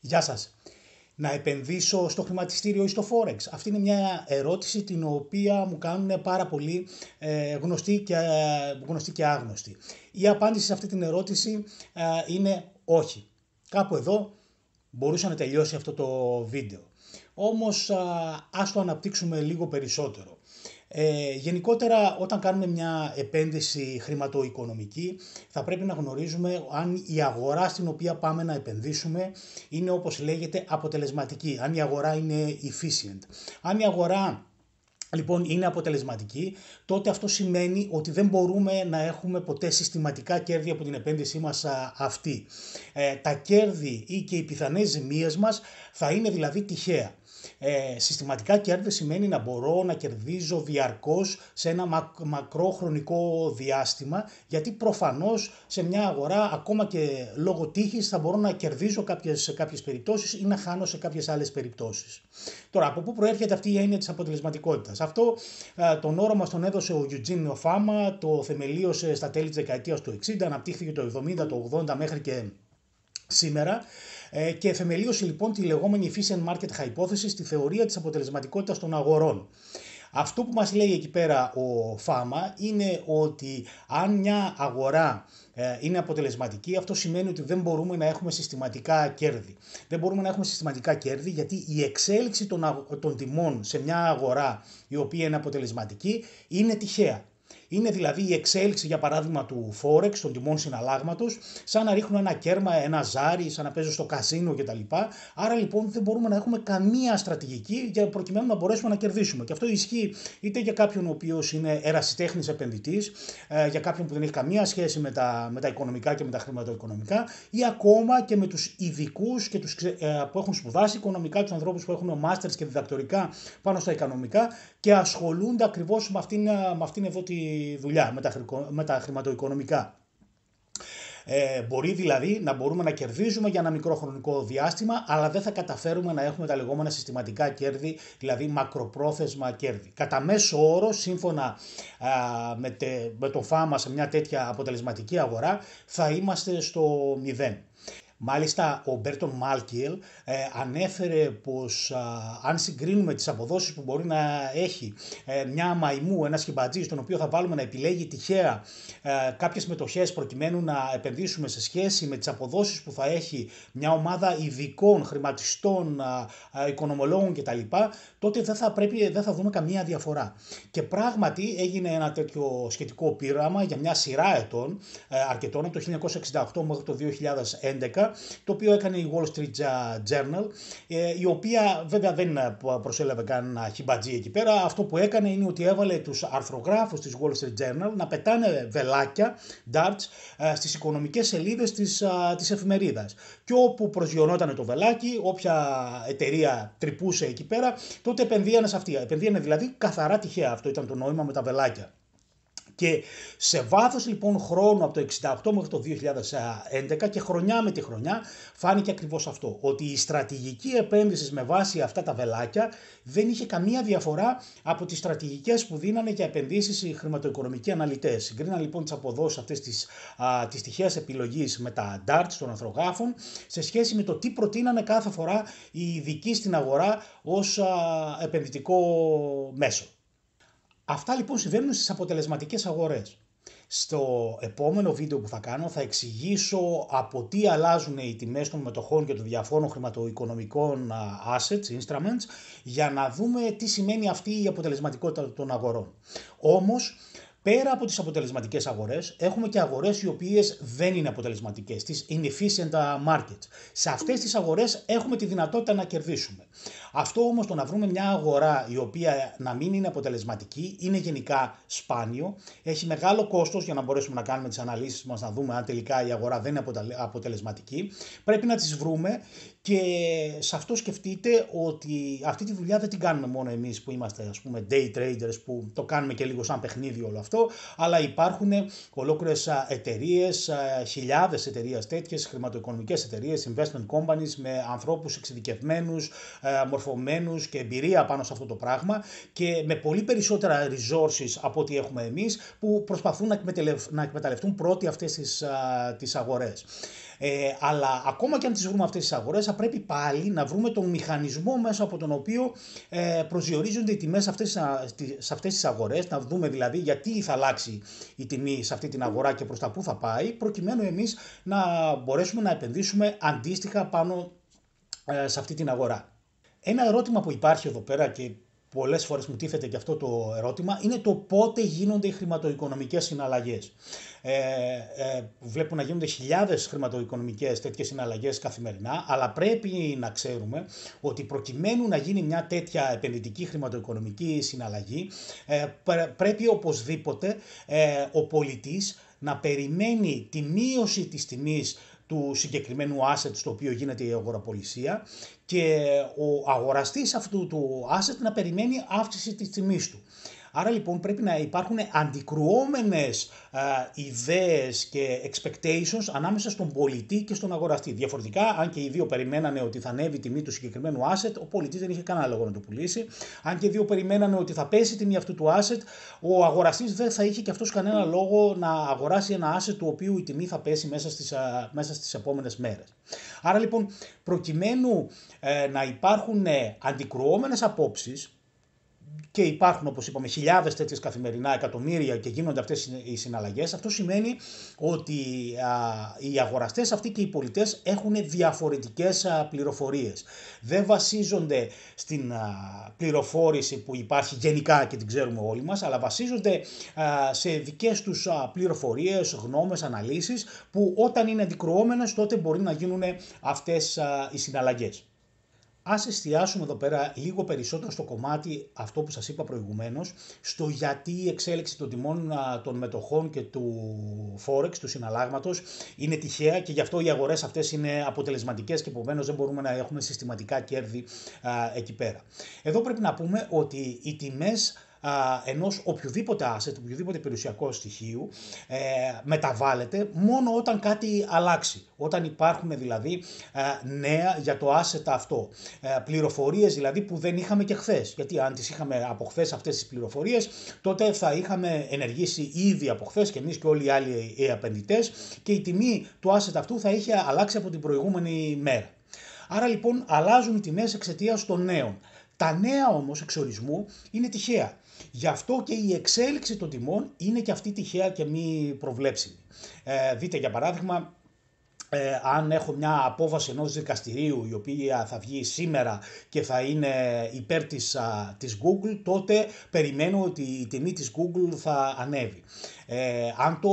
Γεια σας. Να επενδύσω στο χρηματιστήριο ή στο Forex. Αυτή είναι μια ερώτηση την οποία μου κάνουν πάρα πολύ ε, γνωστοί και, γνωστοί και άγνωστοι. Η απάντηση σε αυτή την ερώτηση ε, είναι όχι. Κάπου εδώ μπορούσε να τελειώσει αυτό το βίντεο. Όμως ας το αναπτύξουμε λίγο περισσότερο. Ε, γενικότερα όταν κάνουμε μια επένδυση χρηματοοικονομική θα πρέπει να γνωρίζουμε αν η αγορά στην οποία πάμε να επενδύσουμε είναι όπως λέγεται αποτελεσματική, αν η αγορά είναι efficient. Αν η αγορά λοιπόν είναι αποτελεσματική, τότε αυτό σημαίνει ότι δεν μπορούμε να έχουμε ποτέ συστηματικά κέρδη από την επένδυσή μας αυτή. Ε, τα κέρδη ή και οι πιθανές ζημίες μας θα είναι δηλαδή τυχαία. Ε, συστηματικά κέρδη σημαίνει να μπορώ να κερδίζω διαρκώς σε ένα μακρό χρονικό διάστημα γιατί προφανώς σε μια αγορά ακόμα και λόγω τύχης θα μπορώ να κερδίζω κάποιες, σε κάποιες περιπτώσεις ή να χάνω σε κάποιες άλλες περιπτώσεις. Τώρα από πού προέρχεται αυτή η έννοια της αποτελεσματικότητας; Αυτό ε, τον όρο μας τον έδωσε ο Eugene Φάμα, το θεμελίωσε στα τέλη της δεκαετίας του 60, αναπτύχθηκε το 70, το 80 μέχρι και σήμερα ε, και εφεμελίωσε λοιπόν τη λεγόμενη efficient market hypothesis στη θεωρία της αποτελεσματικότητας των αγορών. Αυτό που μας λέει εκεί πέρα ο Φάμα είναι ότι αν μια αγορά ε, είναι αποτελεσματική, αυτό σημαίνει ότι δεν μπορούμε να έχουμε συστηματικά κέρδη. Δεν μπορούμε να έχουμε συστηματικά κέρδη γιατί η εξέλιξη των, των τιμών σε μια αγορά η οποία είναι αποτελεσματική είναι τυχαία. Είναι δηλαδή η εξέλιξη, για παράδειγμα, του Forex, των τιμών συναλλάγματος, σαν να ρίχνουν ένα κέρμα, ένα ζάρι, σαν να παίζουν στο καζίνο κτλ. Άρα λοιπόν δεν μπορούμε να έχουμε καμία στρατηγική για προκειμένου να μπορέσουμε να κερδίσουμε. Και αυτό ισχύει είτε για κάποιον ο οποίος είναι ερασιτέχνης επενδυτής, ε, για κάποιον που δεν έχει καμία σχέση με τα, με τα οικονομικά και με τα χρηματοοικονομικά, ή ακόμα και με τους ειδικούς και τους, ε, που έχουν σπουδάσει οικονομικά, τους ανθρώπους που έχουν μάστερς και διδακτορικά πάνω στα οικονομικά και ασχολούνται ακριβώς με αυτήν, με αυτήν εδώ τη δουλειά, με τα, με τα χρηματοοικονομικά. Ε, μπορεί δηλαδή να μπορούμε να κερδίζουμε για ένα μικρό χρονικό διάστημα, αλλά δεν θα καταφέρουμε να έχουμε τα λεγόμενα συστηματικά κέρδη, δηλαδή μακροπρόθεσμα κέρδη. Κατά μέσο όρο, σύμφωνα α, με, τε, με το φάμα σε μια τέτοια αποτελεσματική αγορά, θα είμαστε στο μηδέν. Μάλιστα ο Μπέρτον Μάλκιελ ε, ανέφερε πως αν συγκρίνουμε τις αποδόσεις που μπορεί να έχει ε, μια μαϊμού, ένα σχημπατζή στον οποίο θα βάλουμε να επιλέγει τυχαία ε, κάποιες μετοχές προκειμένου να επενδύσουμε σε σχέση με τις αποδόσεις που θα έχει μια ομάδα ειδικών, χρηματιστών, οικονομολόγων κτλ. τότε δεν θα, πρέπει, δεν θα δούμε καμία διαφορά. Και πράγματι έγινε ένα τέτοιο σχετικό πείραμα για μια σειρά ετών, αρκετών από το 1968 μέχρι το 2011 το οποίο έκανε η Wall Street Journal, ε, η οποία βέβαια δεν προσέλαβε κανένα χιμπατζή εκεί πέρα. Αυτό που έκανε είναι ότι έβαλε τους αρθρογράφους της Wall Street Journal να πετάνε βελάκια, darts, ε, στις οικονομικές σελίδες της, της εφημερίδας. Και όπου προσγειωνόταν το βελάκι, όποια εταιρεία τρυπούσε εκεί πέρα, τότε επενδύανε σε αυτή. Επενδύανε δηλαδή καθαρά τυχαία. Αυτό ήταν το νόημα με τα βελάκια. Και σε βάθος λοιπόν χρόνου από το 68 μέχρι το 2011 και χρονιά με τη χρονιά φάνηκε ακριβώς αυτό. Ότι η στρατηγική επένδυσης με βάση αυτά τα βελάκια δεν είχε καμία διαφορά από τις στρατηγικές που δίνανε για επενδύσεις οι χρηματοοικονομικοί αναλυτές. Συγκρίναν λοιπόν τις αποδόσεις αυτές της, α, της τυχαίας επιλογής με τα darts των ανθρωγάφων σε σχέση με το τι προτείνανε κάθε φορά οι ειδικοί στην αγορά ως α, επενδυτικό μέσο. Αυτά λοιπόν συμβαίνουν στις αποτελεσματικές αγορές. Στο επόμενο βίντεο που θα κάνω θα εξηγήσω από τι αλλάζουν οι τιμές των μετοχών και των διαφόρων χρηματοοικονομικών assets, instruments, για να δούμε τι σημαίνει αυτή η αποτελεσματικότητα των αγορών. Όμως, Πέρα από τις αποτελεσματικές αγορές, έχουμε και αγορές οι οποίες δεν είναι αποτελεσματικές, τις inefficient markets. Σε αυτές τις αγορές έχουμε τη δυνατότητα να κερδίσουμε. Αυτό όμως το να βρούμε μια αγορά η οποία να μην είναι αποτελεσματική είναι γενικά σπάνιο, έχει μεγάλο κόστος για να μπορέσουμε να κάνουμε τις αναλύσεις μας, να δούμε αν τελικά η αγορά δεν είναι αποτελεσματική. Πρέπει να τις βρούμε Και σε αυτό σκεφτείτε ότι αυτή τη δουλειά δεν την κάνουμε μόνο εμείς που είμαστε ας πούμε day traders που το κάνουμε και λίγο σαν παιχνίδι όλο αυτό, αλλά υπάρχουν ολόκληρες εταιρείες, χιλιάδες εταιρείες τέτοιες, χρηματοοικονομικές εταιρείες, investment companies με ανθρώπους εξειδικευμένους, μορφωμένους και εμπειρία πάνω σε αυτό το πράγμα και με πολύ περισσότερα resources από ό,τι έχουμε εμείς που προσπαθούν να εκμεταλλευτούν πρώτοι αυτές τις, τις αγορές. Ε, αλλά ακόμα και αν τις βρούμε αυτές τις αγορές θα πρέπει πάλι να βρούμε τον μηχανισμό μέσα από τον οποίο ε, προσδιορίζονται οι τιμές αυτές, σε αυτές τις αγορές, να δούμε δηλαδή γιατί θα αλλάξει η τιμή σε αυτή την αγορά και προς τα πού θα πάει, προκειμένου εμείς να μπορέσουμε να επενδύσουμε αντίστοιχα πάνω ε, σε αυτή την αγορά. Ένα ερώτημα που υπάρχει εδώ πέρα και πολλές φορές μου τίθεται και αυτό το ερώτημα, είναι το πότε γίνονται οι χρηματοοικονομικές συναλλαγές. Ε, ε, βλέπω να γίνονται χιλιάδες χρηματοοικονομικές τέτοιες συναλλαγές καθημερινά, αλλά πρέπει να ξέρουμε ότι προκειμένου να γίνει μια τέτοια επενδυτική χρηματοοικονομική συναλλαγή, ε, πρέπει οπωσδήποτε ε, ο πολιτής να περιμένει τη μείωση της τιμής του συγκεκριμένου asset στο οποίο γίνεται η αγοραπολισία και ο αγοραστής αυτού του asset να περιμένει αύξηση της τιμής του. Άρα λοιπόν πρέπει να υπάρχουν αντικρουόμενες α, ιδέες και expectations ανάμεσα στον πολιτή και στον αγοραστή. Διαφορετικά, αν και οι δύο περιμένανε ότι θα ανέβει η τιμή του συγκεκριμένου asset, ο πολιτής δεν είχε κανένα λόγο να το πουλήσει. Αν και οι δύο περιμένανε ότι θα πέσει η τιμή αυτού του asset, ο αγοραστής δεν θα είχε και αυτός κανένα λόγο να αγοράσει ένα asset του οποίου η τιμή θα πέσει μέσα στις, α, μέσα στις επόμενες μέρες. Άρα λοιπόν, προκειμένου ε, να υπάρχουν ε, αντικρουόμενες απόψεις, και υπάρχουν όπως είπαμε χιλιάδες τέτοιες καθημερινά εκατομμύρια και γίνονται αυτές οι συναλλαγές, αυτό σημαίνει ότι οι αγοραστές αυτοί και οι πολιτές έχουν διαφορετικές α, πληροφορίες. Δεν βασίζονται στην πληροφόρηση που υπάρχει γενικά και την ξέρουμε όλοι μας, αλλά βασίζονται σε δικές τους πληροφορίες, γνώμες, αναλύσεις που όταν είναι αντικρουόμενες τότε μπορεί να γίνουν αυτές οι συναλλαγές. Ας εστιάσουμε εδώ πέρα λίγο περισσότερο στο κομμάτι αυτό που σας είπα προηγουμένως, στο γιατί η εξέλιξη των τιμών των μετοχών και του Forex, του συναλλάγματος, είναι τυχαία και γι' αυτό οι αγορές αυτές είναι αποτελεσματικές και επομένως δεν μπορούμε να έχουμε συστηματικά κέρδη εκεί πέρα. Εδώ πρέπει να πούμε ότι οι τιμές ενός οποιοδήποτε asset, οποιοδήποτε περιουσιακό στοιχείου ε, μεταβάλλεται μόνο όταν κάτι αλλάξει. Όταν υπάρχουν δηλαδή ε, νέα για το asset αυτό. Ε, πληροφορίες δηλαδή που δεν είχαμε και χθες. Γιατί αν τις είχαμε από χθες αυτές τις πληροφορίες τότε θα είχαμε ενεργήσει ήδη από χθες και εμείς και όλοι οι άλλοι οι επενδυτές και η τιμή του asset αυτού θα είχε αλλάξει από την προηγούμενη μέρα. Άρα λοιπόν αλλάζουν οι τιμές εξαιτίας των νέων. Τα νέα όμως εξορισμού είναι τυχαία. Γι' αυτό και η εξέλιξη των τιμών είναι και αυτή τυχαία και μη προβλέψιμη. Ε, δείτε για παράδειγμα ε, αν έχω μια απόφαση ενός δικαστηρίου η οποία θα βγει σήμερα και θα είναι υπέρ της, της Google, τότε περιμένω ότι η τιμή της Google θα ανέβει. Ε, αν το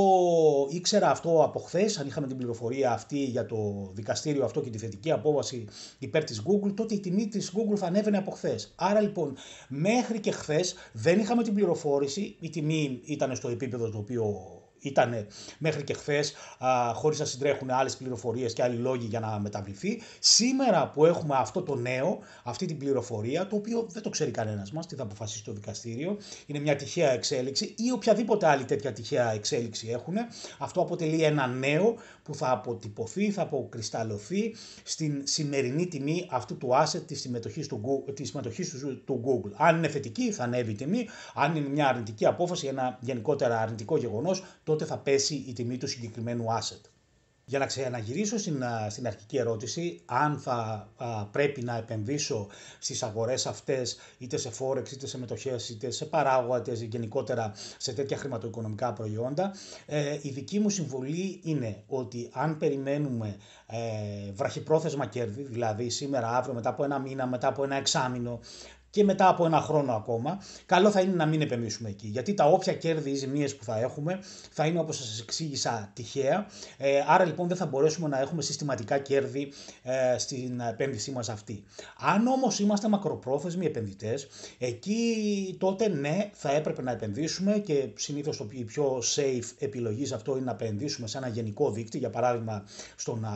ήξερα αυτό από χθες, αν είχαμε την πληροφορία αυτή για το δικαστήριο αυτό και τη θετική απόβαση υπέρ της Google, τότε η τιμή της Google θα ανέβαινε από χθες. Άρα λοιπόν, μέχρι και χθες δεν είχαμε την πληροφόρηση, η τιμή ήταν στο επίπεδο το οποίο ήταν μέχρι και χθες, χωρίς να συντρέχουν άλλες πληροφορίες και άλλοι λόγοι για να μεταβληθεί. Σήμερα που έχουμε αυτό το νέο, αυτή την πληροφορία, το οποίο δεν το ξέρει κανένας μας, τι θα αποφασίσει το δικαστήριο, είναι μια τυχαία εξέλιξη ή οποιαδήποτε άλλη τέτοια τυχαία εξέλιξη έχουν. Αυτό αποτελεί ένα νέο που θα αποτυπωθεί, θα αποκρισταλωθεί στην σημερινή τιμή αυτού του asset της συμμετοχής του, της συμμετοχής του, του Google. Αν είναι θετική θα ανέβει η τιμή, αν είναι μια αρνητική απόφαση, ένα γενικότερα αρνητικό γεγονός, τότε θα πέσει η τιμή του συγκεκριμένου asset. Για να ξαναγυρίσω στην, στην αρχική ερώτηση, αν θα πρέπει να επενδύσω στις αγορές αυτές, είτε σε forex, είτε σε μετοχές, είτε σε παράγωγα, γενικότερα σε τέτοια χρηματοοικονομικά προϊόντα, ε, η δική μου συμβολή είναι ότι αν περιμένουμε ε, βραχυπρόθεσμα κέρδη, δηλαδή σήμερα, αύριο, μετά από ένα μήνα, μετά από ένα εξάμηνο, και μετά από ένα χρόνο ακόμα, καλό θα είναι να μην επενδύσουμε εκεί. Γιατί τα όποια κέρδη ή ζημίες που θα έχουμε θα είναι όπως σας εξήγησα τυχαία. Ε, άρα λοιπόν δεν θα μπορέσουμε να έχουμε συστηματικά κέρδη ε, στην επένδυσή μας αυτή. Αν όμως είμαστε μακροπρόθεσμοι επενδυτές, εκεί τότε ναι, θα έπρεπε να επενδύσουμε και συνήθως το πιο safe επιλογή σε αυτό είναι να επενδύσουμε σε ένα γενικό δίκτυο, για παράδειγμα στον,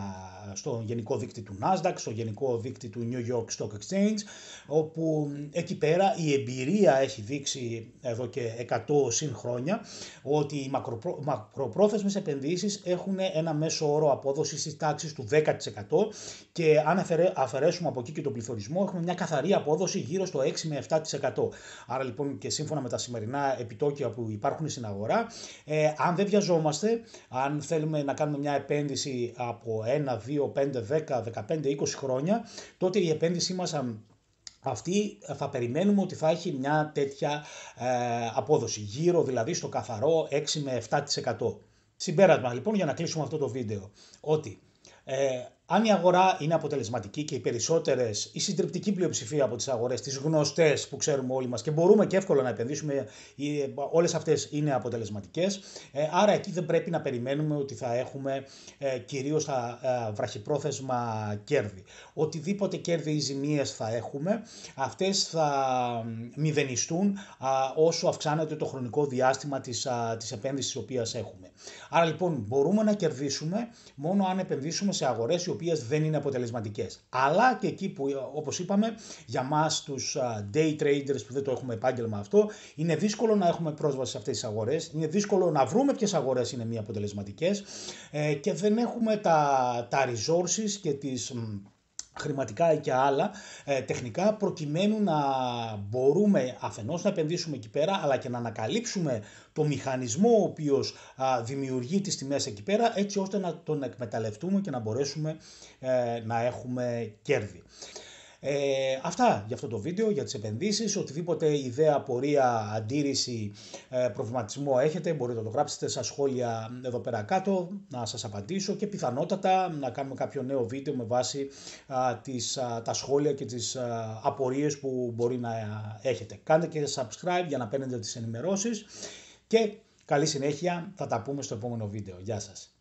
στο γενικό δίκτυο του Nasdaq, στο γενικό δίκτυο του New York Stock Exchange, όπου εκεί πέρα η εμπειρία έχει δείξει εδώ και 100 συν χρόνια ότι οι μακροπρό, μακροπρόθεσμες επενδύσεις έχουν ένα μέσο όρο απόδοσης της τάξης του 10% και αν αφαιρέσουμε από εκεί και τον πληθωρισμό έχουμε μια καθαρή απόδοση γύρω στο 6 με 7%. Άρα λοιπόν και σύμφωνα με τα σημερινά επιτόκια που υπάρχουν στην αγορά, ε, αν δεν βιαζόμαστε, αν θέλουμε να κάνουμε μια επένδυση από 1, 2, 5, 10, 15, 20 χρόνια, τότε η επένδυσή μας αυτή θα περιμένουμε ότι θα έχει μια τέτοια ε, απόδοση, γύρω δηλαδή στο καθαρό 6 με 7%. Συμπέρασμα λοιπόν για να κλείσουμε αυτό το βίντεο, ότι ε, αν η αγορά είναι αποτελεσματική και οι περισσότερες, η συντριπτική πλειοψηφία από τις αγορές, τις γνωστές που ξέρουμε όλοι μας και μπορούμε και εύκολα να επενδύσουμε, όλες αυτές είναι αποτελεσματικές. Ε, άρα εκεί δεν πρέπει να περιμένουμε ότι θα έχουμε ε, κυρίως τα ε, βραχυπρόθεσμα κέρδη. Οτιδήποτε κέρδη ή ζημίες θα έχουμε, αυτές θα μηδενιστούν όσο αυξάνεται το χρονικό διάστημα της της επένδυσης τη οποία έχουμε. Άρα λοιπόν μπορούμε να κερδίσουμε μόνο αν επενδύσουμε σε αγορές οι οποίες δεν είναι αποτελεσματικές. Αλλά και εκεί που όπως είπαμε για μας τους day traders που δεν το έχουμε επάγγελμα αυτό είναι δύσκολο να έχουμε πρόσβαση σε αυτές τις αγορές, είναι δύσκολο να βρούμε ποιες αγορές είναι μη αποτελεσματικές ε, και δεν έχουμε τα, τα resources και τις χρηματικά ή και άλλα ε, τεχνικά προκειμένου να μπορούμε αφενός να επενδύσουμε εκεί πέρα αλλά και να ανακαλύψουμε το μηχανισμό ο οποίος δημιουργεί τις τιμές εκεί πέρα έτσι ώστε να τον εκμεταλλευτούμε και να μπορέσουμε ε, να έχουμε κέρδη. Ε, αυτά για αυτό το βίντεο, για τις επενδύσεις. Οτιδήποτε ιδέα, απορία, αντίρρηση, ε, προβληματισμό έχετε μπορείτε να το γράψετε στα σχόλια εδώ πέρα κάτω, να σας απαντήσω και πιθανότατα να κάνουμε κάποιο νέο βίντεο με βάση α, τις, τα σχόλια και τις α, απορίες που μπορεί να έχετε. Κάντε και subscribe για να παίρνετε τις ενημερώσεις και καλή συνέχεια, θα τα πούμε στο επόμενο βίντεο. Γεια σας.